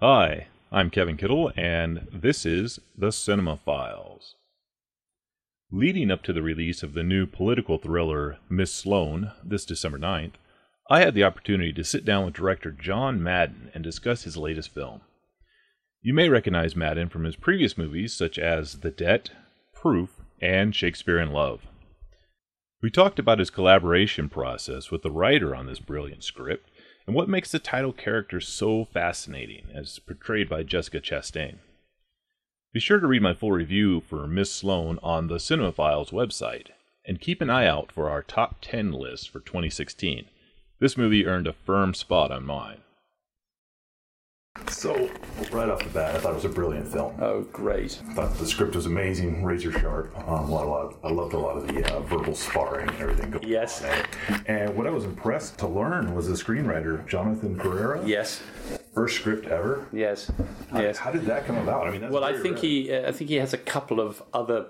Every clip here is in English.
Hi, I'm Kevin Kittle, and this is The Cinema Files. Leading up to the release of the new political thriller Miss Sloane this December 9th, I had the opportunity to sit down with director John Madden and discuss his latest film. You may recognize Madden from his previous movies such as The Debt, Proof, and Shakespeare in Love. We talked about his collaboration process with the writer on this brilliant script and what makes the title character so fascinating, as portrayed by Jessica Chastain. Be sure to read my full review for Miss Sloane on the Cinemaphiles website, and keep an eye out for our top 10 list for 2016. This movie earned a firm spot on mine. So, right off the bat, I thought it was a brilliant film. Oh, great. I thought the script was amazing, razor sharp. Um, a lot, a lot I loved a lot of the uh, verbal sparring and everything going Yes. on. And what I was impressed to learn was the screenwriter, Jonathan Perera. Yes. First script ever. Yes. How- Yes. How did that come about? I mean, that's Well, I think rare. he, uh, I think he has a couple of other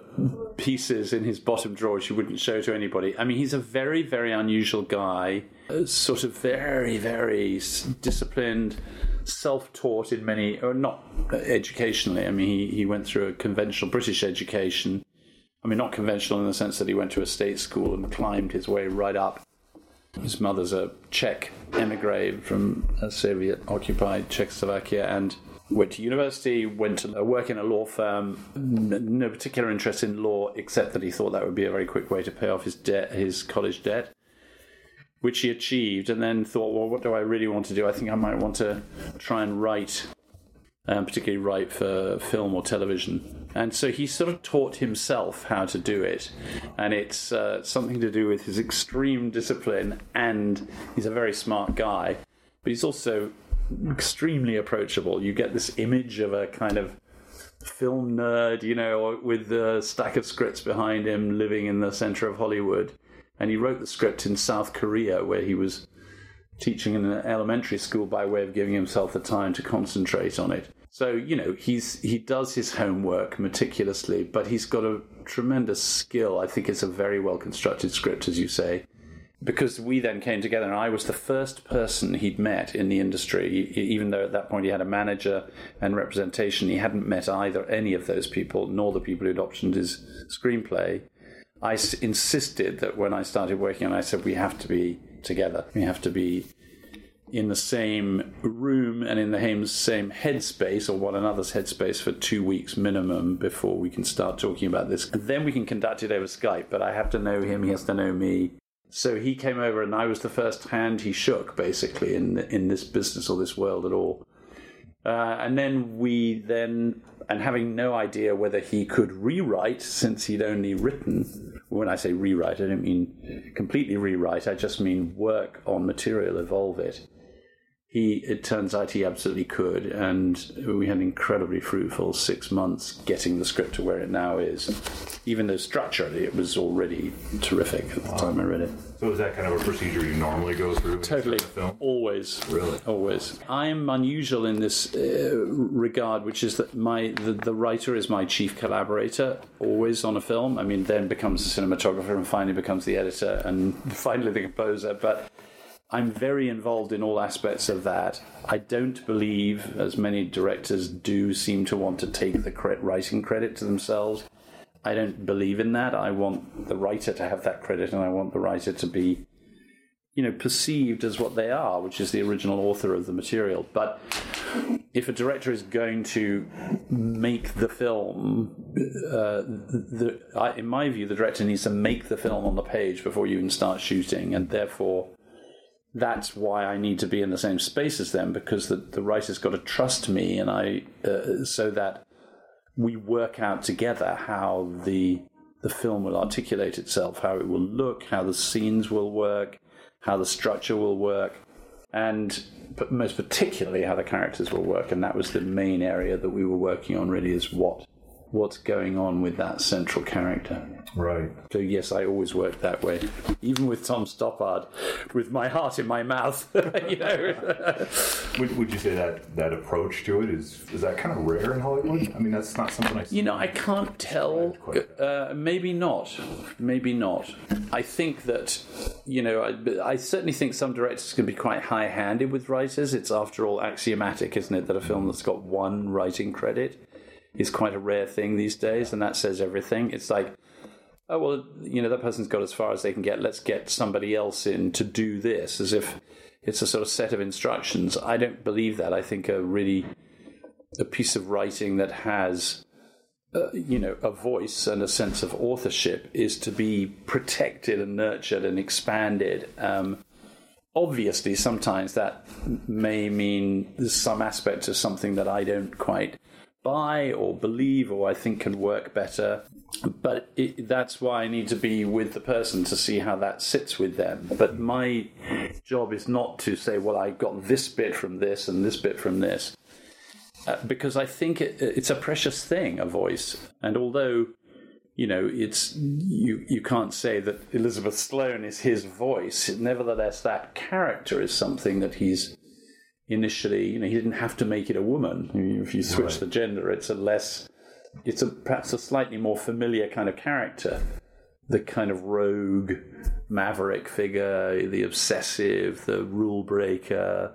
pieces in his bottom drawer which he wouldn't show to anybody. I mean, he's a very, very unusual guy, uh, sort of very, very disciplined, self-taught in many, or not uh, educationally. I mean, he, he went through a conventional British education. I mean, not conventional in the sense that he went to a state school and climbed his way right up. His mother's a Czech emigre from a Soviet-occupied Czechoslovakia and went to university, went to work in a law firm. No particular interest in law, except that he thought that would be a very quick way to pay off his debt, his college debt, which he achieved. And then thought, well, what do I really want to do? I think I might want to try and write um, particularly write for film or television. And so he sort of taught himself how to do it. And it's uh, something to do with his extreme discipline, and he's a very smart guy, but he's also extremely approachable. You get this image of a kind of film nerd, you know, with a stack of scripts behind him living in the center of Hollywood. And he wrote the script in South Korea, where he was teaching in an elementary school by way of giving himself the time to concentrate on it. So you know he's he does his homework meticulously, but he's got a tremendous skill. I think it's a very well constructed script, as you say, because we then came together, and I was the first person he'd met in the industry. Even though at that point he had a manager and representation, he hadn't met either any of those people, nor the people who'd optioned his screenplay. I s- insisted that when I started working on, I said we have to be together. We have to be in the same room and in the same headspace or one another's headspace for two weeks minimum before we can start talking about this. And then we can conduct it over Skype, but I have to know him, he has to know me. So he came over and I was the first hand he shook basically in in this business or this world at all. Uh, and then we then, and having no idea whether he could rewrite since he'd only written. When I say rewrite, I don't mean completely rewrite. I just mean work on material, evolve it. He, it turns out, he absolutely could, and we had an incredibly fruitful six months getting the script to where it now is. Even though structurally it was already terrific at the time I read it. So is that kind of a procedure you normally go through? Totally. Always. Really? Always. I'm unusual in this uh, regard, which is that my the, the writer is my chief collaborator always on a film. I mean, then becomes the cinematographer and finally becomes the editor and finally the composer. But I'm very involved in all aspects of that. I don't believe, as many directors do, seem to want to take the writing credit to themselves. I don't believe in that. I want the writer to have that credit, and I want the writer to be you know, perceived as what they are, which is the original author of the material. But if a director is going to make the film, uh, the, I, in my view, the director needs to make the film on the page before you even start shooting, and therefore that's why I need to be in the same space as them because the, the writer's got to trust me, and I uh, so that we work out together how the the film will articulate itself, how it will look, how the scenes will work, how the structure will work, and but most particularly how the characters will work. And that was the main area that we were working on. Really, is what what's going on with that central character. Right. So yes, I always work that way, even with Tom Stoppard, with my heart in my mouth. you know. Would, would you say that that approach to it is is that kind of rare in Hollywood? I mean, that's not something I. You know, I can't tell. Uh, maybe not. Maybe not. I think that, you know, I, I certainly think some directors can be quite high handed with writers. It's, after all, axiomatic, isn't it, that a film that's got one writing credit is quite a rare thing these days, and that says everything. It's like, oh, well, you know, that person's got as far as they can get. Let's get somebody else in to do this, as if it's a sort of set of instructions. I don't believe that. I think a really a piece of writing that has uh, you know a voice and a sense of authorship is to be protected and nurtured and expanded. Um, obviously, sometimes that may mean some aspect of something that I don't quite buy or believe or I think can work better. But it, that's why I need to be with the person to see how that sits with them. But my job is not to say, well, I got this bit from this and this bit from this. Uh, because I think it, it's a precious thing, a voice. And although, you know, it's you you can't say that Elizabeth Sloane is his voice. Nevertheless, that character is something that he's initially. You know, he didn't have to make it a woman. If you switch Right. the gender, it's a less, it's a perhaps a slightly more familiar kind of character. The kind of rogue, maverick figure, the obsessive, the rule breaker,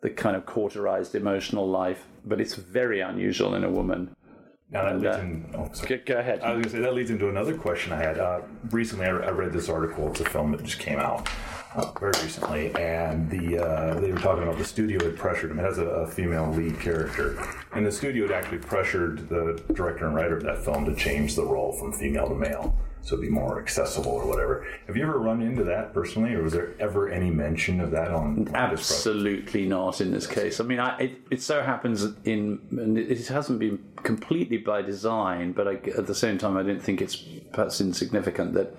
the kind of cauterized emotional life. But it's very unusual in a woman. Now that leads uh, in. Oh. Go, go ahead. I was going to say that leads into another question I had. Uh, recently, I, I read this article. It's a film that just came out very recently, and the uh, they were talking about the studio had pressured him. It has a, a female lead character, and the studio had actually pressured the director and writer of that film to change the role from female to male, so it'd be more accessible or whatever. Have you ever run into that personally, or was there ever any mention of that on? Absolutely not in this case. I mean, I, it, it so happens in, and it, hasn't been completely by design, but I, at the same time, I don't think it's perhaps insignificant that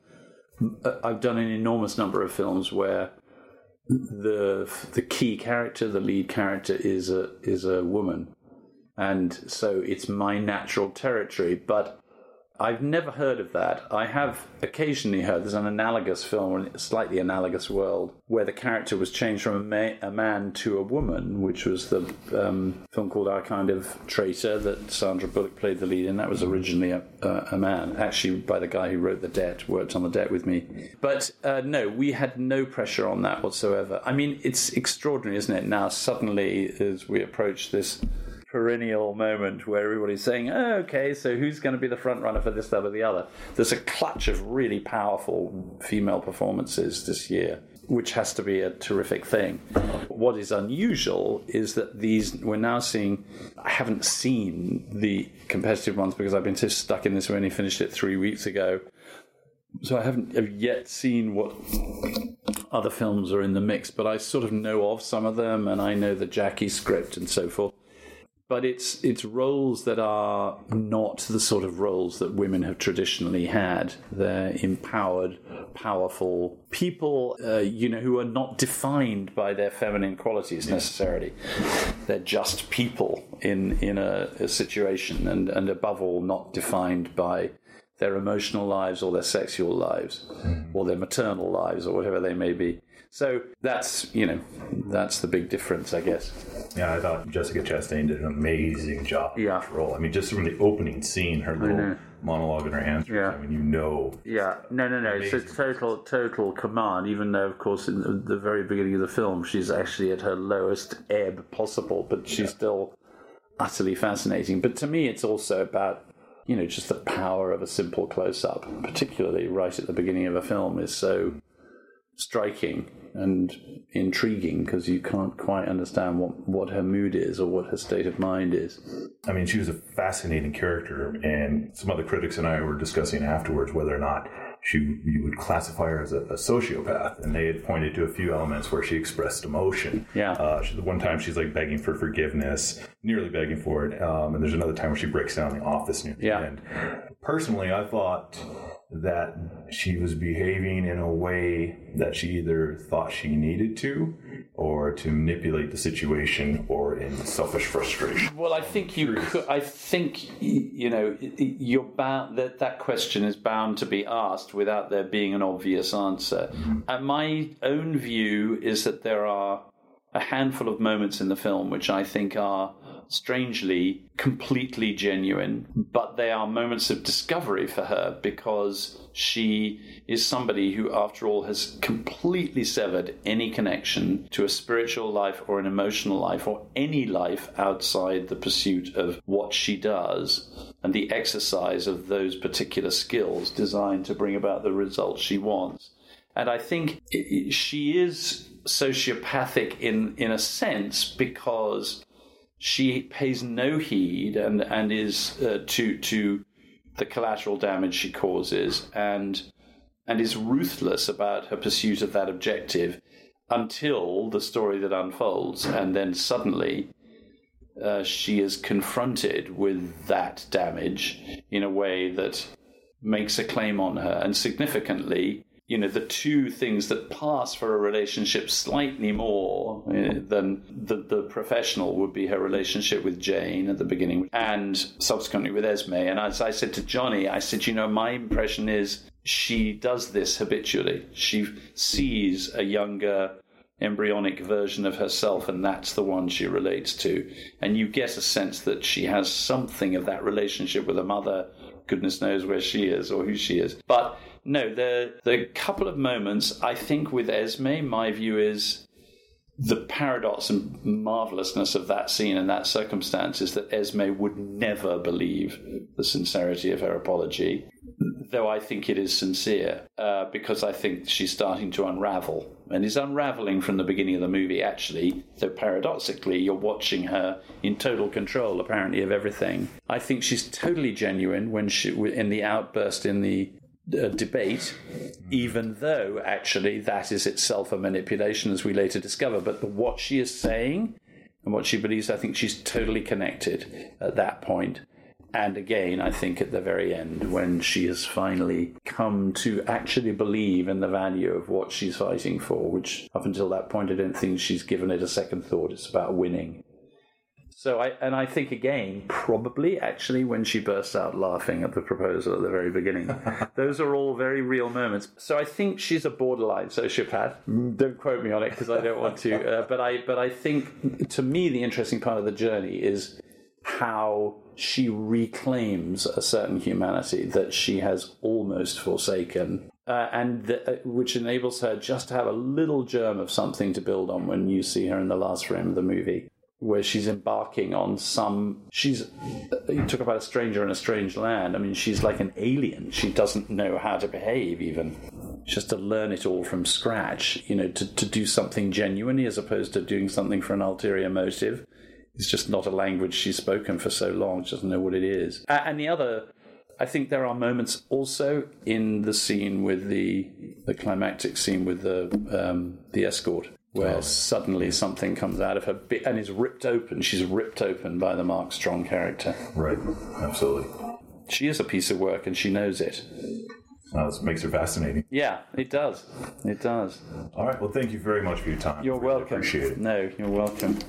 I've done an enormous number of films where the the key character, the lead character, is a is a woman, and so it's my natural territory. But I've never heard of that. I have occasionally heard there's an analogous film, a slightly analogous world, where the character was changed from a, ma- a man to a woman, which was the um, film called Our Kind of Traitor that Sandra Bullock played the lead in. That was originally a, a, man, actually by the guy who wrote The Debt, worked on The Debt with me. But uh, no, we had no pressure on that whatsoever. I mean, it's extraordinary, isn't it? Now, suddenly, as we approach this perennial moment where everybody's saying, oh, okay, so who's going to be the front runner for this, that, or the other? There's a clutch of really powerful female performances this year, which has to be a terrific thing. What is unusual is that these, we're now seeing, I haven't seen the competitive ones because I've been so stuck in this. We only finished it three weeks ago. So I haven't yet seen what other films are in the mix, but I sort of know of some of them, and I know the Jackie script and so forth but it's it's roles that are not the sort of roles that women have traditionally had. They're empowered, powerful people, uh, you know, who are not defined by their feminine qualities necessarily. They're just people in in a, a situation, and and above all, not defined by their emotional lives or their sexual lives or their maternal lives or whatever they may be. So that's you know that's the big difference, I guess. Yeah, I thought Jessica Chastain did an amazing job Yeah. this role. I mean, just from the opening scene, her little monologue in her hands. Yeah. I mean, you know. Yeah, no, no, no. It's a total, total command. Even though, of course, in the, the very beginning of the film, she's actually at her lowest ebb possible, but she's still utterly fascinating. But to me, it's also about you know just the power of a simple close-up, particularly right at the beginning of a film, is so striking and intriguing because you can't quite understand what what her mood is or what her state of mind is. I mean, she was a fascinating character, and some other critics and I were discussing afterwards whether or not she you would classify her as a, a sociopath, and they had pointed to a few elements where she expressed emotion. Yeah. Uh, she, one time she's like begging for forgiveness, nearly begging for it, um, and there's another time where she breaks down in the office near the Yeah. end. Personally, I thought that she was behaving in a way that she either thought she needed to or to manipulate the situation or in selfish frustration. Well, I think you could. I think you know you're bound that that question is bound to be asked without there being an obvious answer. Mm-hmm. And my own view is that there are a handful of moments in the film which I think are strangely completely genuine, but they are moments of discovery for her because she is somebody who, after all, has completely severed any connection to a spiritual life or an emotional life or any life outside the pursuit of what she does and the exercise of those particular skills designed to bring about the results she wants. And I think she is sociopathic in, in a sense because she pays no heed and and is uh, to to the collateral damage she causes and and is ruthless about her pursuit of that objective until the story that unfolds. And then suddenly uh, she is confronted with that damage in a way that makes a claim on her. And significantly you know the two things that pass for a relationship slightly more uh, than the, the professional would be her relationship with Jane at the beginning and subsequently with Esme. And as I said to Johnny I said you know my impression is she does this habitually. She sees a younger embryonic version of herself and that's the one she relates to. And you get a sense that she has something of that relationship with her mother. Goodness knows where she is or who she is. But no, the the couple of moments I think with Esme, my view is the paradox and marvelousness of that scene and that circumstance is that Esme would never believe the sincerity of her apology, though I think it is sincere, uh, because I think she's starting to unravel and is unraveling from the beginning of the movie, actually, though paradoxically, you're watching her in total control, apparently, of everything. I think she's totally genuine when she, in the outburst in the uh, debate, even though actually that is itself a manipulation, as we later discover. But the, what she is saying and what she believes, I think she's totally connected at that point. And again, I think at the very end, when she has finally come to actually believe in the value of what she's fighting for, which up until that point, I don't think she's given it a second thought. It's about winning. So I and I think again, probably actually when she bursts out laughing at the proposal at the very beginning, those are all very real moments. So I think she's a borderline sociopath. Don't quote me on it because I don't want to. Uh, but I but I think to me the interesting part of the journey is how she reclaims a certain humanity that she has almost forsaken. Uh, and the, uh, which enables her just to have a little germ of something to build on when you see her in the last frame of the movie where she's embarking on some she's you talk about a stranger in a strange land. I mean she's like an alien. She doesn't know how to behave even. She has to learn it all from scratch you know to, to do something genuinely as opposed to doing something for an ulterior motive. It's just not a language she's spoken for so long. She doesn't know what it is. And the other I think there are moments also in the scene with the the climactic scene with the um, the escort where suddenly something comes out of her bi- and is ripped open. She's ripped open by the Mark Strong character. Right, absolutely. She is a piece of work and she knows it. This makes her fascinating. Yeah, it does. It does. All right, well, thank you very much for your time. You're Really welcome. Appreciate it. No, you're welcome.